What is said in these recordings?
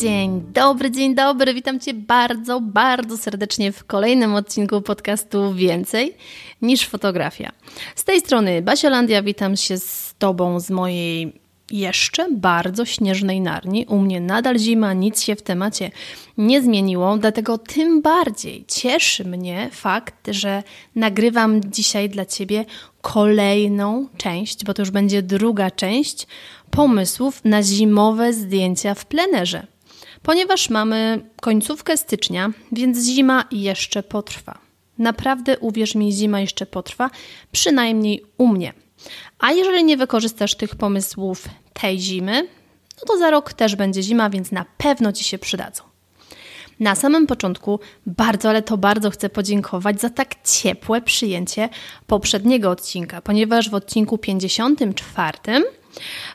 Dzień dobry, dzień dobry. Witam Cię bardzo, bardzo serdecznie w kolejnym odcinku podcastu Więcej niż fotografia. Z tej strony Basiolandia, witam się z Tobą z mojej jeszcze bardzo śnieżnej narni. U mnie nadal zima, nic się w temacie nie zmieniło, dlatego tym bardziej cieszy mnie fakt, że nagrywam dzisiaj dla Ciebie kolejną część, bo to już będzie druga część pomysłów na zimowe zdjęcia w plenerze ponieważ mamy końcówkę stycznia, więc zima jeszcze potrwa. Naprawdę, uwierz mi, zima jeszcze potrwa, przynajmniej u mnie. A jeżeli nie wykorzystasz tych pomysłów tej zimy, no to za rok też będzie zima, więc na pewno Ci się przydadzą. Na samym początku bardzo, ale to bardzo chcę podziękować za tak ciepłe przyjęcie poprzedniego odcinka, ponieważ w odcinku 54,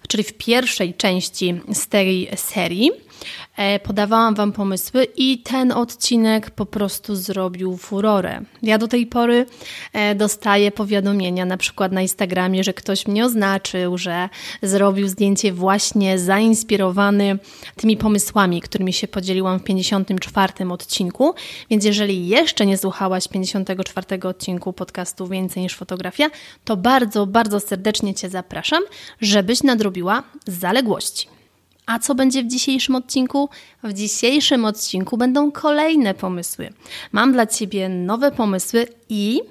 czyli w pierwszej części z tej serii, podawałam Wam pomysły i ten odcinek po prostu zrobił furorę. Ja do tej pory e, dostaję powiadomienia, na przykład na Instagramie, że ktoś mnie oznaczył, że zrobił zdjęcie właśnie zainspirowany tymi pomysłami, którymi się podzieliłam w 54 odcinku. Więc jeżeli jeszcze nie słuchałaś 54 odcinku podcastu Więcej niż fotografia, to bardzo, bardzo serdecznie Cię zapraszam, żebyś nadrobiła zaległości. A co będzie w dzisiejszym odcinku? W dzisiejszym odcinku będą kolejne pomysły. Mam dla Ciebie nowe pomysły i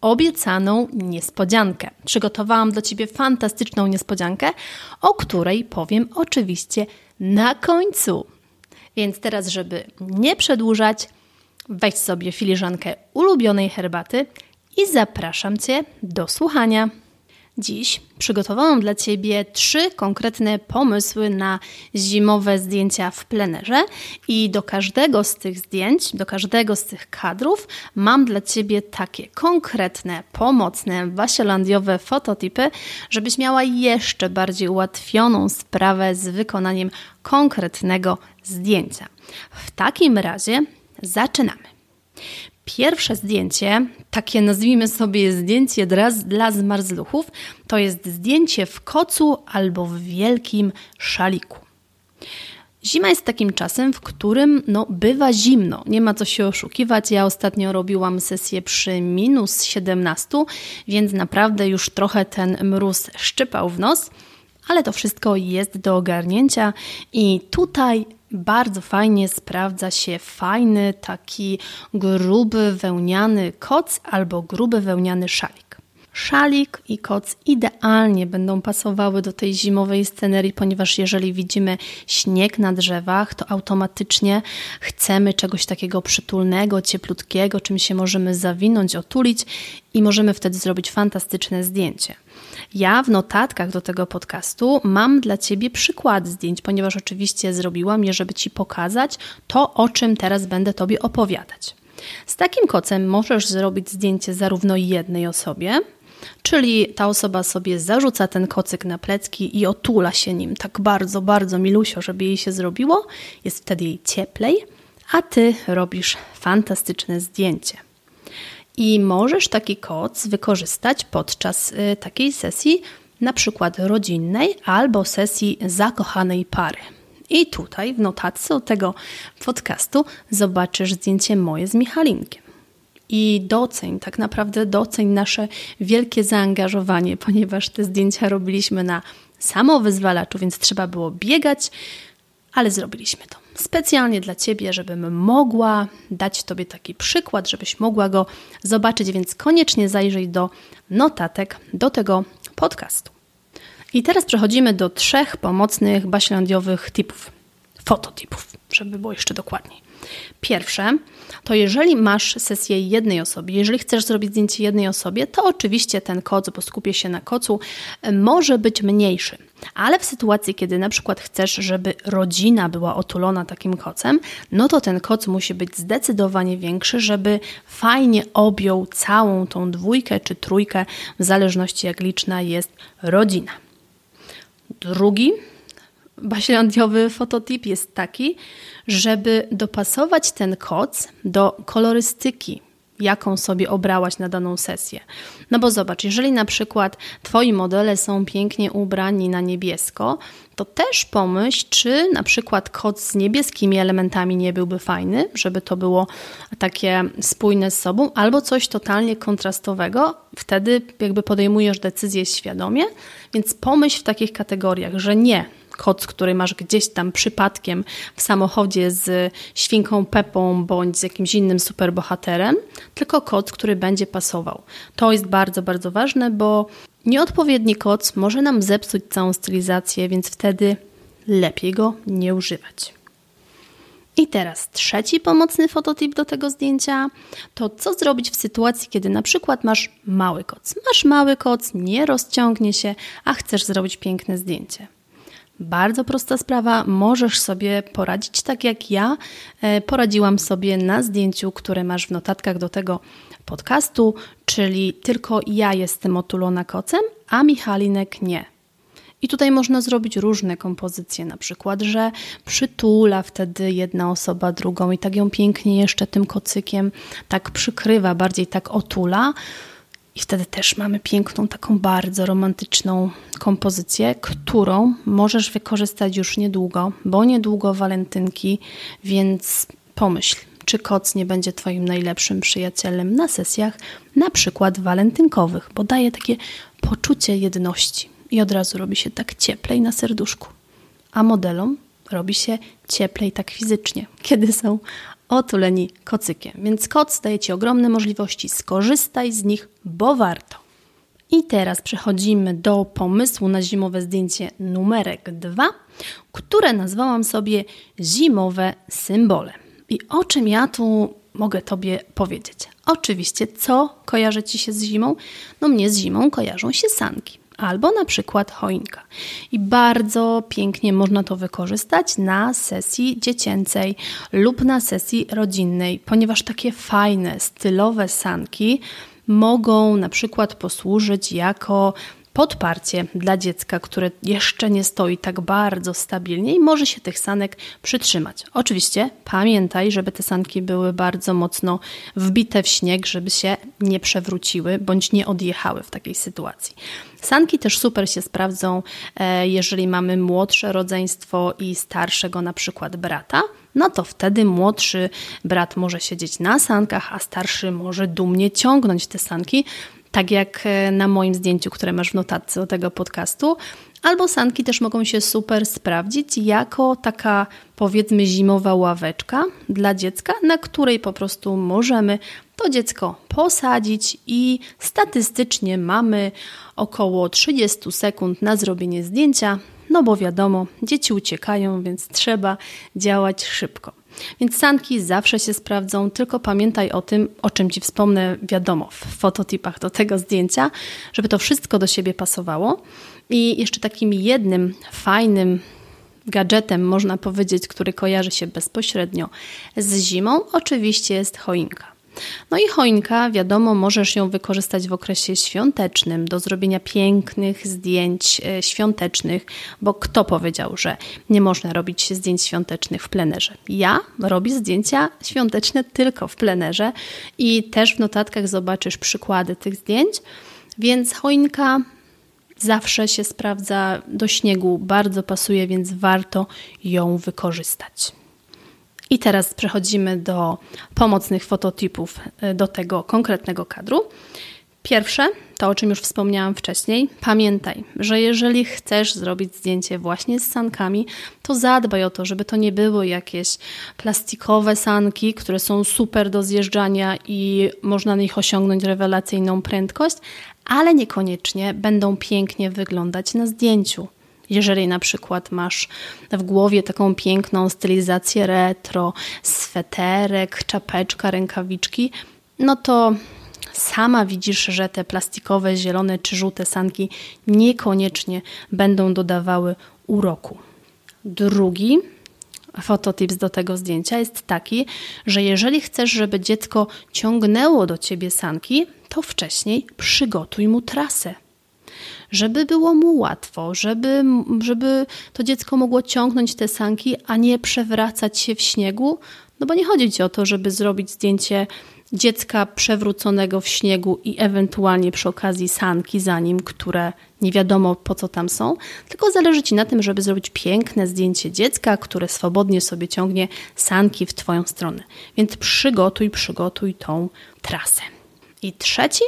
obiecaną niespodziankę. Przygotowałam dla Ciebie fantastyczną niespodziankę, o której powiem oczywiście na końcu. Więc teraz, żeby nie przedłużać, weź sobie filiżankę ulubionej herbaty i zapraszam Cię do słuchania. Dziś przygotowałam dla Ciebie trzy konkretne pomysły na zimowe zdjęcia w plenerze i do każdego z tych zdjęć, do każdego z tych kadrów mam dla Ciebie takie konkretne, pomocne, wasiolandiowe fototipy, żebyś miała jeszcze bardziej ułatwioną sprawę z wykonaniem konkretnego zdjęcia. W takim razie zaczynamy. Pierwsze zdjęcie, takie nazwijmy sobie zdjęcie dla, zmarzluchów, to jest zdjęcie w kocu albo w wielkim szaliku. Zima jest takim czasem, w którym no, bywa zimno, nie ma co się oszukiwać. Ja ostatnio robiłam sesję przy minus 17, więc naprawdę już trochę ten mróz szczypał w nos, ale to wszystko jest do ogarnięcia i tutaj bardzo fajnie sprawdza się fajny, taki gruby wełniany koc albo gruby wełniany szalik. Szalik i koc idealnie będą pasowały do tej zimowej scenerii, ponieważ jeżeli widzimy śnieg na drzewach, to automatycznie chcemy czegoś takiego przytulnego, cieplutkiego, czym się możemy zawinąć, otulić i możemy wtedy zrobić fantastyczne zdjęcie. Ja w notatkach do tego podcastu mam dla Ciebie przykład zdjęć, ponieważ oczywiście zrobiłam je, żeby Ci pokazać to, o czym teraz będę Tobie opowiadać. Z takim kocem możesz zrobić zdjęcie zarówno jednej osobie, czyli ta osoba sobie zarzuca ten kocyk na plecki i otula się nim tak bardzo, bardzo milusio, żeby jej się zrobiło, jest wtedy jej cieplej, a Ty robisz fantastyczne zdjęcie. I możesz taki koc wykorzystać podczas y, takiej sesji, na przykład rodzinnej albo sesji zakochanej pary. I tutaj w notatce tego podcastu zobaczysz zdjęcie moje z Michalinkiem. I doceń, tak naprawdę doceń nasze wielkie zaangażowanie, ponieważ te zdjęcia robiliśmy na samowyzwalaczu, więc trzeba było biegać, ale zrobiliśmy to specjalnie dla Ciebie, żebym mogła dać Tobie taki przykład, żebyś mogła go zobaczyć, więc koniecznie zajrzyj do notatek do tego podcastu. I teraz przechodzimy do trzech pomocnych baślandiowych typów, fototipów, żeby było jeszcze dokładniej. Pierwsze, to jeżeli masz sesję jednej osobie, jeżeli chcesz zrobić zdjęcie jednej osobie, to oczywiście ten koc, bo skupię się na kocu, może być mniejszy. Ale w sytuacji, kiedy na przykład chcesz, żeby rodzina była otulona takim kocem, no to ten koc musi być zdecydowanie większy, żeby fajnie objął całą tą dwójkę czy trójkę, w zależności jak liczna jest rodzina. Drugi baślandiowy fototip jest taki, żeby dopasować ten koc do kolorystyki, jaką sobie obrałaś na daną sesję. No bo zobacz, jeżeli na przykład Twoi modele są pięknie ubrani na niebiesko, to też pomyśl, czy na przykład koc z niebieskimi elementami nie byłby fajny, żeby to było takie spójne z sobą, albo coś totalnie kontrastowego. Wtedy jakby podejmujesz decyzję świadomie, więc pomyśl w takich kategoriach, że nie, koc, który masz gdzieś tam przypadkiem w samochodzie z świnką Pepą bądź z jakimś innym superbohaterem, tylko koc, który będzie pasował. To jest bardzo, bardzo ważne, bo nieodpowiedni koc może nam zepsuć całą stylizację, więc wtedy lepiej go nie używać. I teraz trzeci pomocny fototip do tego zdjęcia to co zrobić w sytuacji, kiedy na przykład masz mały koc. Masz mały koc, nie rozciągnie się, a chcesz zrobić piękne zdjęcie. Bardzo prosta sprawa, możesz sobie poradzić tak jak ja e, poradziłam sobie na zdjęciu, które masz w notatkach do tego podcastu, czyli tylko ja jestem otulona kocem, a Michalinek nie. I tutaj można zrobić różne kompozycje, na przykład, że przytula wtedy jedna osoba drugą i tak ją pięknie jeszcze tym kocykiem tak przykrywa, bardziej tak otula. I wtedy też mamy piękną, taką bardzo romantyczną kompozycję, którą możesz wykorzystać już niedługo, bo niedługo walentynki, więc pomyśl, czy koc nie będzie Twoim najlepszym przyjacielem na sesjach, na przykład walentynkowych, bo daje takie poczucie jedności i od razu robi się tak cieplej na serduszku. A modelom robi się cieplej tak fizycznie, kiedy są otuleni kocykiem. Więc koc daje Ci ogromne możliwości, skorzystaj z nich, bo warto. I teraz przechodzimy do pomysłu na zimowe zdjęcie numerek 2, które nazwałam sobie zimowe symbole. I o czym ja tu mogę Tobie powiedzieć? Oczywiście, co kojarzy Ci się z zimą? No mnie z zimą kojarzą się sanki albo na przykład choinka. I bardzo pięknie można to wykorzystać na sesji dziecięcej lub na sesji rodzinnej, ponieważ takie fajne, stylowe sanki mogą na przykład posłużyć jako podparcie dla dziecka, które jeszcze nie stoi tak bardzo stabilnie i może się tych sanek przytrzymać. Oczywiście pamiętaj, żeby te sanki były bardzo mocno wbite w śnieg, żeby się nie przewróciły bądź nie odjechały w takiej sytuacji. Sanki też super się sprawdzą, e, jeżeli mamy młodsze rodzeństwo i starszego na przykład brata, no to wtedy młodszy brat może siedzieć na sankach, a starszy może dumnie ciągnąć te sanki, tak jak e, na moim zdjęciu, które masz w notatce do tego podcastu. Albo sanki też mogą się super sprawdzić jako taka powiedzmy zimowa ławeczka dla dziecka, na której po prostu możemy to dziecko posadzić i statystycznie mamy około 30 sekund na zrobienie zdjęcia, no bo wiadomo, dzieci uciekają, więc trzeba działać szybko. Więc sanki zawsze się sprawdzą, tylko pamiętaj o tym, o czym Ci wspomnę, wiadomo, w fototipach do tego zdjęcia, żeby to wszystko do siebie pasowało. I jeszcze takim jednym fajnym gadżetem, można powiedzieć, który kojarzy się bezpośrednio z zimą, oczywiście jest choinka. No i choinka, wiadomo, możesz ją wykorzystać w okresie świątecznym do zrobienia pięknych zdjęć e, świątecznych, bo kto powiedział, że nie można robić zdjęć świątecznych w plenerze? Ja robię zdjęcia świąteczne tylko w plenerze i też w notatkach zobaczysz przykłady tych zdjęć, więc choinka zawsze się sprawdza do śniegu, bardzo pasuje, więc warto ją wykorzystać. I teraz przechodzimy do pomocnych fototipów e, do tego konkretnego kadru. Pierwsze, to o czym już wspomniałam wcześniej, pamiętaj, że jeżeli chcesz zrobić zdjęcie właśnie z sankami, to zadbaj o to, żeby to nie były jakieś plastikowe sanki, które są super do zjeżdżania i można na nich osiągnąć rewelacyjną prędkość, ale niekoniecznie będą pięknie wyglądać na zdjęciu. Jeżeli na przykład masz w głowie taką piękną stylizację retro, sweterek, czapeczka, rękawiczki, no to sama widzisz, że te plastikowe, zielone czy żółte sanki niekoniecznie będą dodawały uroku. Drugi fototips do tego zdjęcia jest taki, że jeżeli chcesz, żeby dziecko ciągnęło do ciebie sanki, to wcześniej przygotuj mu trasę. Żeby było mu łatwo, żeby, żeby to dziecko mogło ciągnąć te sanki, a nie przewracać się w śniegu, no bo nie chodzi ci o to, żeby zrobić zdjęcie dziecka przewróconego w śniegu i ewentualnie przy okazji sanki za nim, które nie wiadomo po co tam są, tylko zależy Ci na tym, żeby zrobić piękne zdjęcie dziecka, które swobodnie sobie ciągnie sanki w Twoją stronę. Więc przygotuj, przygotuj tą trasę. I trzeci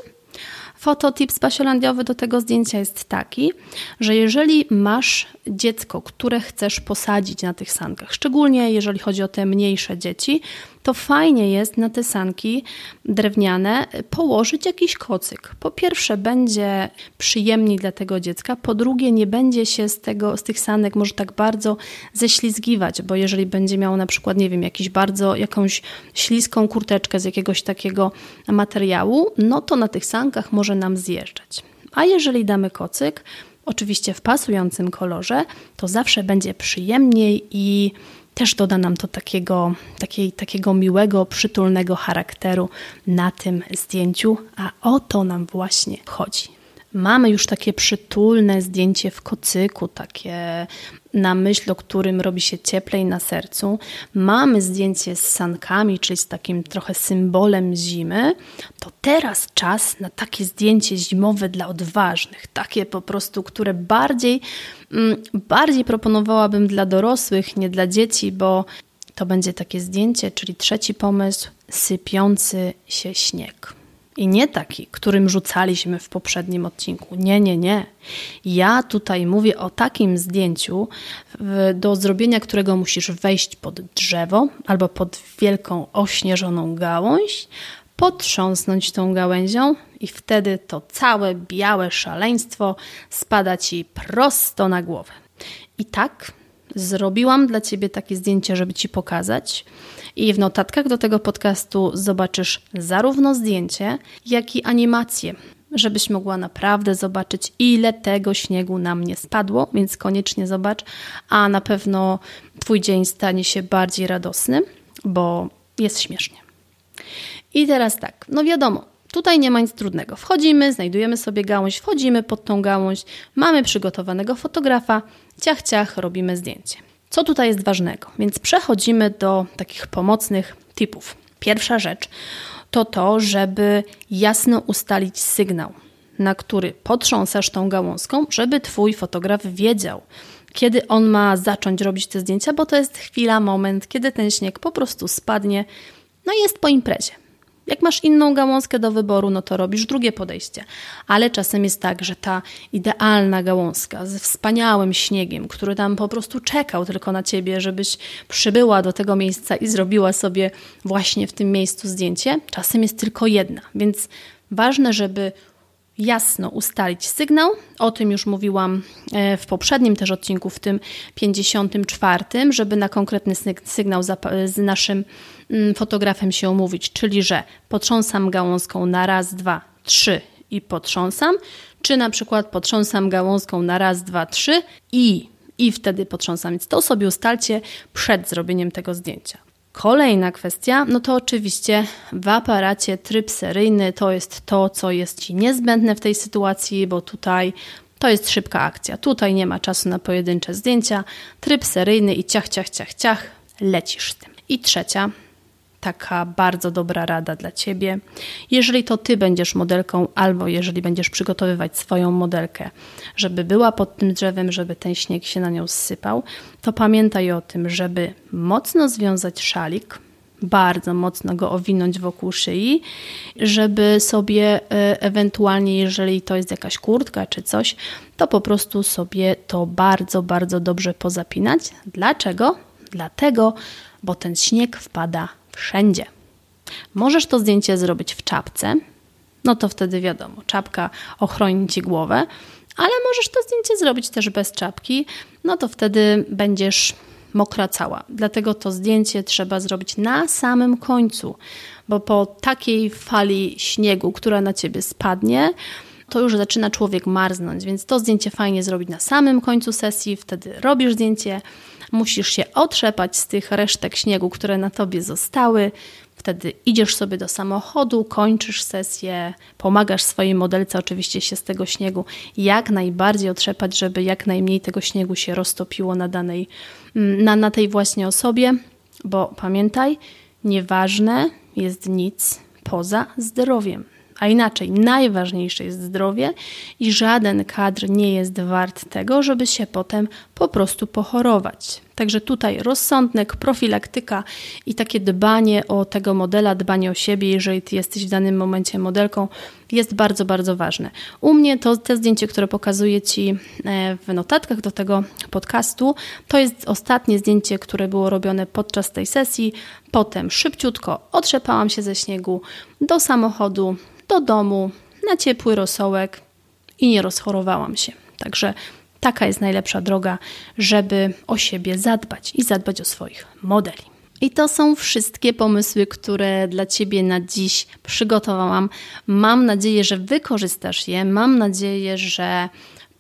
Fototip spasiolandiowy do tego zdjęcia jest taki, że jeżeli masz dziecko, które chcesz posadzić na tych sankach, szczególnie jeżeli chodzi o te mniejsze dzieci, to fajnie jest na te sanki drewniane położyć jakiś kocyk. Po pierwsze, będzie przyjemniej dla tego dziecka, po drugie, nie będzie się z, tego, z tych sanek może tak bardzo ześlizgiwać, bo jeżeli będzie miał na przykład, nie wiem, jakiś bardzo, jakąś śliską kurteczkę z jakiegoś takiego materiału, no to na tych sankach może nam zjeżdżać. A jeżeli damy kocyk, oczywiście w pasującym kolorze, to zawsze będzie przyjemniej i też doda nam to takiego, takiej, takiego miłego, przytulnego charakteru na tym zdjęciu, a o to nam właśnie chodzi. Mamy już takie przytulne zdjęcie w kocyku, takie na myśl, o którym robi się cieplej na sercu. Mamy zdjęcie z sankami, czyli z takim trochę symbolem zimy. To teraz czas na takie zdjęcie zimowe dla odważnych, takie po prostu, które bardziej, mm, bardziej proponowałabym dla dorosłych, nie dla dzieci, bo to będzie takie zdjęcie, czyli trzeci pomysł sypiący się śnieg. I nie taki, którym rzucaliśmy w poprzednim odcinku. Nie, nie, nie. Ja tutaj mówię o takim zdjęciu, do zrobienia którego musisz wejść pod drzewo albo pod wielką ośnieżoną gałąź, potrząsnąć tą gałęzią i wtedy to całe białe szaleństwo spada ci prosto na głowę. I tak zrobiłam dla ciebie takie zdjęcie, żeby ci pokazać. I w notatkach do tego podcastu zobaczysz zarówno zdjęcie, jak i animację, żebyś mogła naprawdę zobaczyć, ile tego śniegu na mnie spadło, więc koniecznie zobacz, a na pewno Twój dzień stanie się bardziej radosny, bo jest śmiesznie. I teraz tak, no wiadomo, Tutaj nie ma nic trudnego. Wchodzimy, znajdujemy sobie gałąź, wchodzimy pod tą gałąź, mamy przygotowanego fotografa, ciach, ciach, robimy zdjęcie. Co tutaj jest ważnego? Więc przechodzimy do takich pomocnych typów. Pierwsza rzecz to to, żeby jasno ustalić sygnał, na który potrząsasz tą gałązką, żeby twój fotograf wiedział, kiedy on ma zacząć robić te zdjęcia, bo to jest chwila, moment, kiedy ten śnieg po prostu spadnie, no i jest po imprezie. Jak masz inną gałązkę do wyboru, no to robisz drugie podejście. Ale czasem jest tak, że ta idealna gałązka ze wspaniałym śniegiem, który tam po prostu czekał tylko na ciebie, żebyś przybyła do tego miejsca i zrobiła sobie właśnie w tym miejscu zdjęcie, czasem jest tylko jedna. Więc ważne, żeby jasno ustalić sygnał. O tym już mówiłam e, w poprzednim też odcinku, w tym 54, żeby na konkretny sygnał z naszym mm, fotografem się umówić, czyli że potrząsam gałązką na raz, dwa, trzy i potrząsam, czy na przykład potrząsam gałązką na raz, dwa, trzy i, i wtedy potrząsam. Więc to sobie ustalcie przed zrobieniem tego zdjęcia. Kolejna kwestia, no to oczywiście w aparacie tryb seryjny to jest to, co jest Ci niezbędne w tej sytuacji, bo tutaj to jest szybka akcja. Tutaj nie ma czasu na pojedyncze zdjęcia. Tryb seryjny i ciach, ciach, ciach, ciach, lecisz z tym. I trzecia taka bardzo dobra rada dla Ciebie. Jeżeli to Ty będziesz modelką, albo jeżeli będziesz przygotowywać swoją modelkę, żeby była pod tym drzewem, żeby ten śnieg się na nią zsypał, to pamiętaj o tym, żeby mocno związać szalik, bardzo mocno go owinąć wokół szyi, żeby sobie e, ewentualnie, jeżeli to jest jakaś kurtka czy coś, to po prostu sobie to bardzo, bardzo dobrze pozapinać. Dlaczego? Dlatego, bo ten śnieg wpada wszędzie. Możesz to zdjęcie zrobić w czapce, no to wtedy wiadomo, czapka ochroni ci głowę, ale możesz to zdjęcie zrobić też bez czapki, no to wtedy będziesz mokra cała. Dlatego to zdjęcie trzeba zrobić na samym końcu, bo po takiej fali śniegu, która na ciebie spadnie, to już zaczyna człowiek marznąć, więc to zdjęcie fajnie zrobić na samym końcu sesji, wtedy robisz zdjęcie, musisz się otrzepać z tych resztek śniegu, które na tobie zostały. Wtedy idziesz sobie do samochodu, kończysz sesję, pomagasz swojej modelce oczywiście się z tego śniegu jak najbardziej otrzepać, żeby jak najmniej tego śniegu się roztopiło na danej, mm, na, na tej właśnie osobie, bo pamiętaj, nieważne jest nic poza zdrowiem. A inaczej, najważniejsze jest zdrowie i żaden kadr nie jest wart tego, żeby się potem po prostu pochorować. Także tutaj rozsądek, profilaktyka i takie dbanie o tego modela, dbanie o siebie, jeżeli ty jesteś w danym momencie modelką, jest bardzo, bardzo ważne. U mnie to te zdjęcie, które pokazuję Ci e, w notatkach do tego podcastu, to jest ostatnie zdjęcie, które było robione podczas tej sesji. Potem szybciutko otrzepałam się ze śniegu do samochodu, do domu, na ciepły rosołek i nie rozchorowałam się. Także taka jest najlepsza droga, żeby o siebie zadbać i zadbać o swoich modeli. I to są wszystkie pomysły, które dla Ciebie na dziś przygotowałam. Mam nadzieję, że wykorzystasz je. Mam nadzieję, że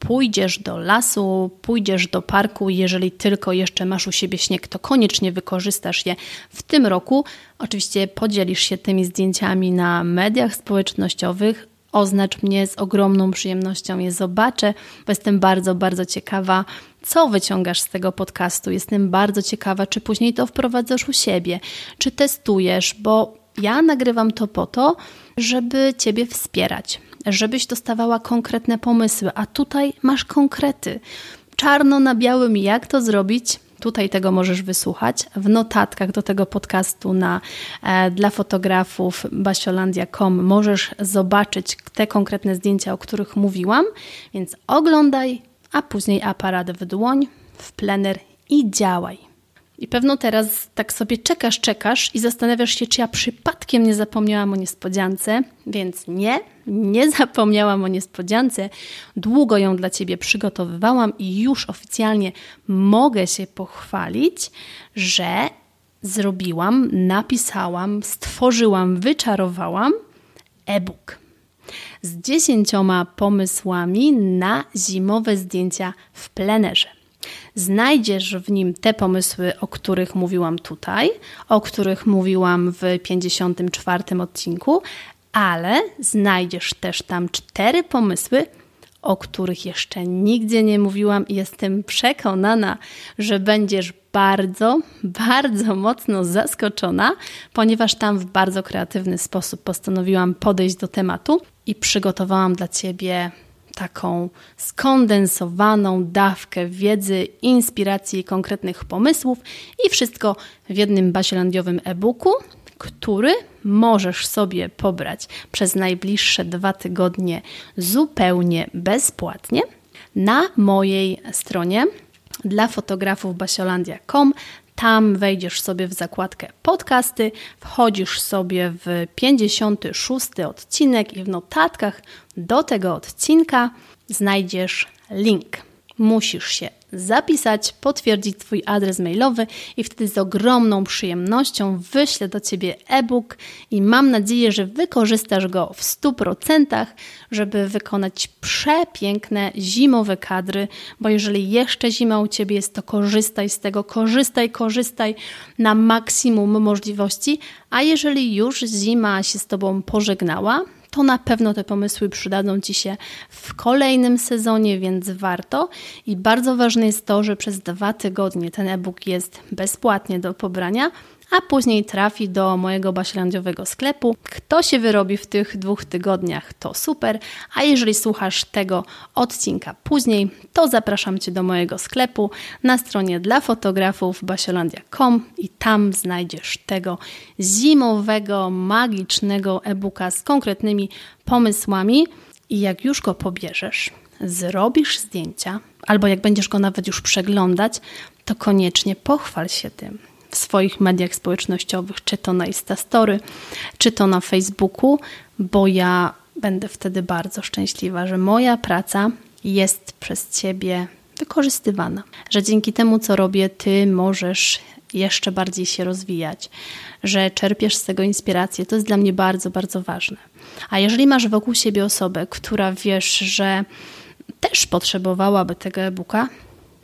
pójdziesz do lasu, pójdziesz do parku, jeżeli tylko jeszcze masz u siebie śnieg, to koniecznie wykorzystasz je w tym roku. Oczywiście podzielisz się tymi zdjęciami na mediach społecznościowych. Oznacz mnie z ogromną przyjemnością je zobaczę, bo jestem bardzo, bardzo ciekawa, co wyciągasz z tego podcastu. Jestem bardzo ciekawa, czy później to wprowadzasz u siebie, czy testujesz, bo ja nagrywam to po to, żeby Ciebie wspierać, żebyś dostawała konkretne pomysły, a tutaj masz konkrety. Czarno na białym, jak to zrobić. Tutaj tego możesz wysłuchać w notatkach do tego podcastu na, e, dla fotografów basiolandia.com. Możesz zobaczyć te konkretne zdjęcia, o których mówiłam, więc oglądaj, a później aparat w dłoń, w plener i działaj. I pewno teraz tak sobie czekasz, czekasz i zastanawiasz się, czy ja przypadkiem nie zapomniałam o niespodziance, więc nie, nie zapomniałam o niespodziance. Długo ją dla Ciebie przygotowywałam i już oficjalnie mogę się pochwalić, że zrobiłam, napisałam, stworzyłam, wyczarowałam e-book z dziesięcioma pomysłami na zimowe zdjęcia w plenerze. Znajdziesz w nim te pomysły, o których mówiłam tutaj, o których mówiłam w 54 odcinku, ale znajdziesz też tam cztery pomysły, o których jeszcze nigdzie nie mówiłam i jestem przekonana, że będziesz bardzo, bardzo mocno zaskoczona, ponieważ tam w bardzo kreatywny sposób postanowiłam podejść do tematu i przygotowałam dla Ciebie taką skondensowaną dawkę wiedzy, inspiracji i konkretnych pomysłów i wszystko w jednym basielandiowym e-booku, który możesz sobie pobrać przez najbliższe dwa tygodnie zupełnie bezpłatnie na mojej stronie dla fotografów basiolandia.com tam wejdziesz sobie w zakładkę podcasty, wchodzisz sobie w 56 odcinek i w notatkach do tego odcinka znajdziesz link. Musisz się zapisać, potwierdzić Twój adres mailowy i wtedy z ogromną przyjemnością wyślę do Ciebie e-book i mam nadzieję, że wykorzystasz go w 100%, żeby wykonać przepiękne zimowe kadry, bo jeżeli jeszcze zima u Ciebie jest, to korzystaj z tego, korzystaj, korzystaj na maksimum możliwości, a jeżeli już zima się z Tobą pożegnała, to na pewno te pomysły przydadzą Ci się w kolejnym sezonie, więc warto. I bardzo ważne jest to, że przez dwa tygodnie ten e-book jest bezpłatnie do pobrania, a później trafi do mojego basilandiowego sklepu. Kto się wyrobi w tych dwóch tygodniach, to super, a jeżeli słuchasz tego odcinka później, to zapraszam Cię do mojego sklepu na stronie dla fotografów basiolandia.com i tam znajdziesz tego zimowego, magicznego e-booka z konkretnymi pomysłami. I jak już go pobierzesz, zrobisz zdjęcia, albo jak będziesz go nawet już przeglądać, to koniecznie pochwal się tym w swoich mediach społecznościowych, czy to na Instastory, czy to na Facebooku, bo ja będę wtedy bardzo szczęśliwa, że moja praca jest przez Ciebie wykorzystywana, że dzięki temu, co robię, Ty możesz jeszcze bardziej się rozwijać, że czerpiesz z tego inspirację. To jest dla mnie bardzo, bardzo ważne. A jeżeli masz wokół siebie osobę, która wiesz, że też potrzebowałaby tego e-booka,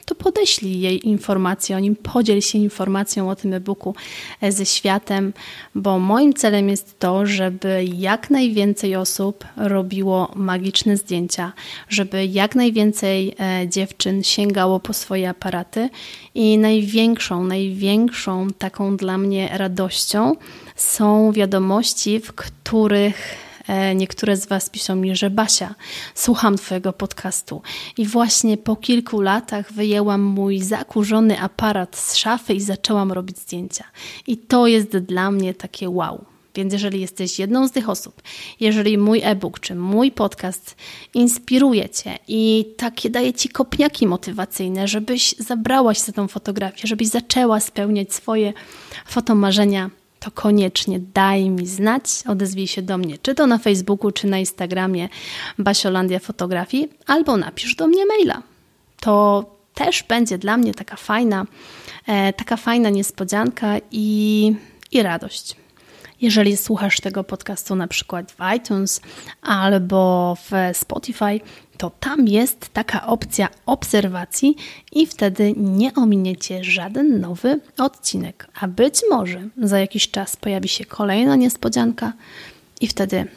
to podeślij jej informację o nim, podziel się informacją o tym e-booku e, ze światem, bo moim celem jest to, żeby jak najwięcej osób robiło magiczne zdjęcia, żeby jak najwięcej e, dziewczyn sięgało po swoje aparaty i największą, największą taką dla mnie radością są wiadomości, w których niektóre z Was piszą mi, że Basia, słucham Twojego podcastu i właśnie po kilku latach wyjęłam mój zakurzony aparat z szafy i zaczęłam robić zdjęcia. I to jest dla mnie takie wow. Więc jeżeli jesteś jedną z tych osób, jeżeli mój e-book czy mój podcast inspiruje Cię i takie daje Ci kopniaki motywacyjne, żebyś zabrała się za tą fotografię, żebyś zaczęła spełniać swoje fotomarzenia, to koniecznie daj mi znać, odezwij się do mnie, czy to na Facebooku, czy na Instagramie Basiolandia Fotografii, albo napisz do mnie maila. To też będzie dla mnie taka fajna, e, taka fajna niespodzianka i, i radość. Jeżeli słuchasz tego podcastu na przykład w iTunes albo w Spotify, to tam jest taka opcja obserwacji i wtedy nie ominiecie żaden nowy odcinek. A być może za jakiś czas pojawi się kolejna niespodzianka i wtedy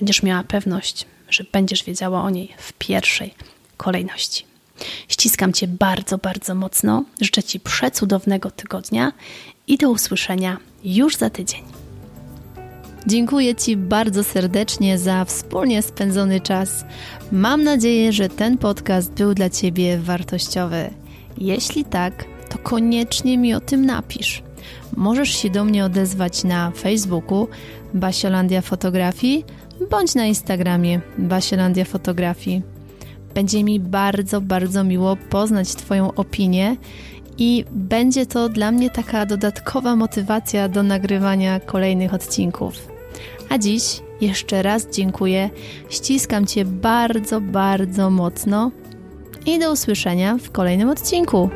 będziesz miała pewność, że będziesz wiedziała o niej w pierwszej kolejności. Ściskam Cię bardzo, bardzo mocno. Życzę Ci przecudownego tygodnia i do usłyszenia już za tydzień. Dziękuję Ci bardzo serdecznie za wspólnie spędzony czas. Mam nadzieję, że ten podcast był dla Ciebie wartościowy. Jeśli tak, to koniecznie mi o tym napisz. Możesz się do mnie odezwać na Facebooku Basiolandia Fotografii bądź na Instagramie Basiolandia Fotografii. Będzie mi bardzo, bardzo miło poznać Twoją opinię i będzie to dla mnie taka dodatkowa motywacja do nagrywania kolejnych odcinków. A dziś jeszcze raz dziękuję, ściskam Cię bardzo, bardzo mocno i do usłyszenia w kolejnym odcinku.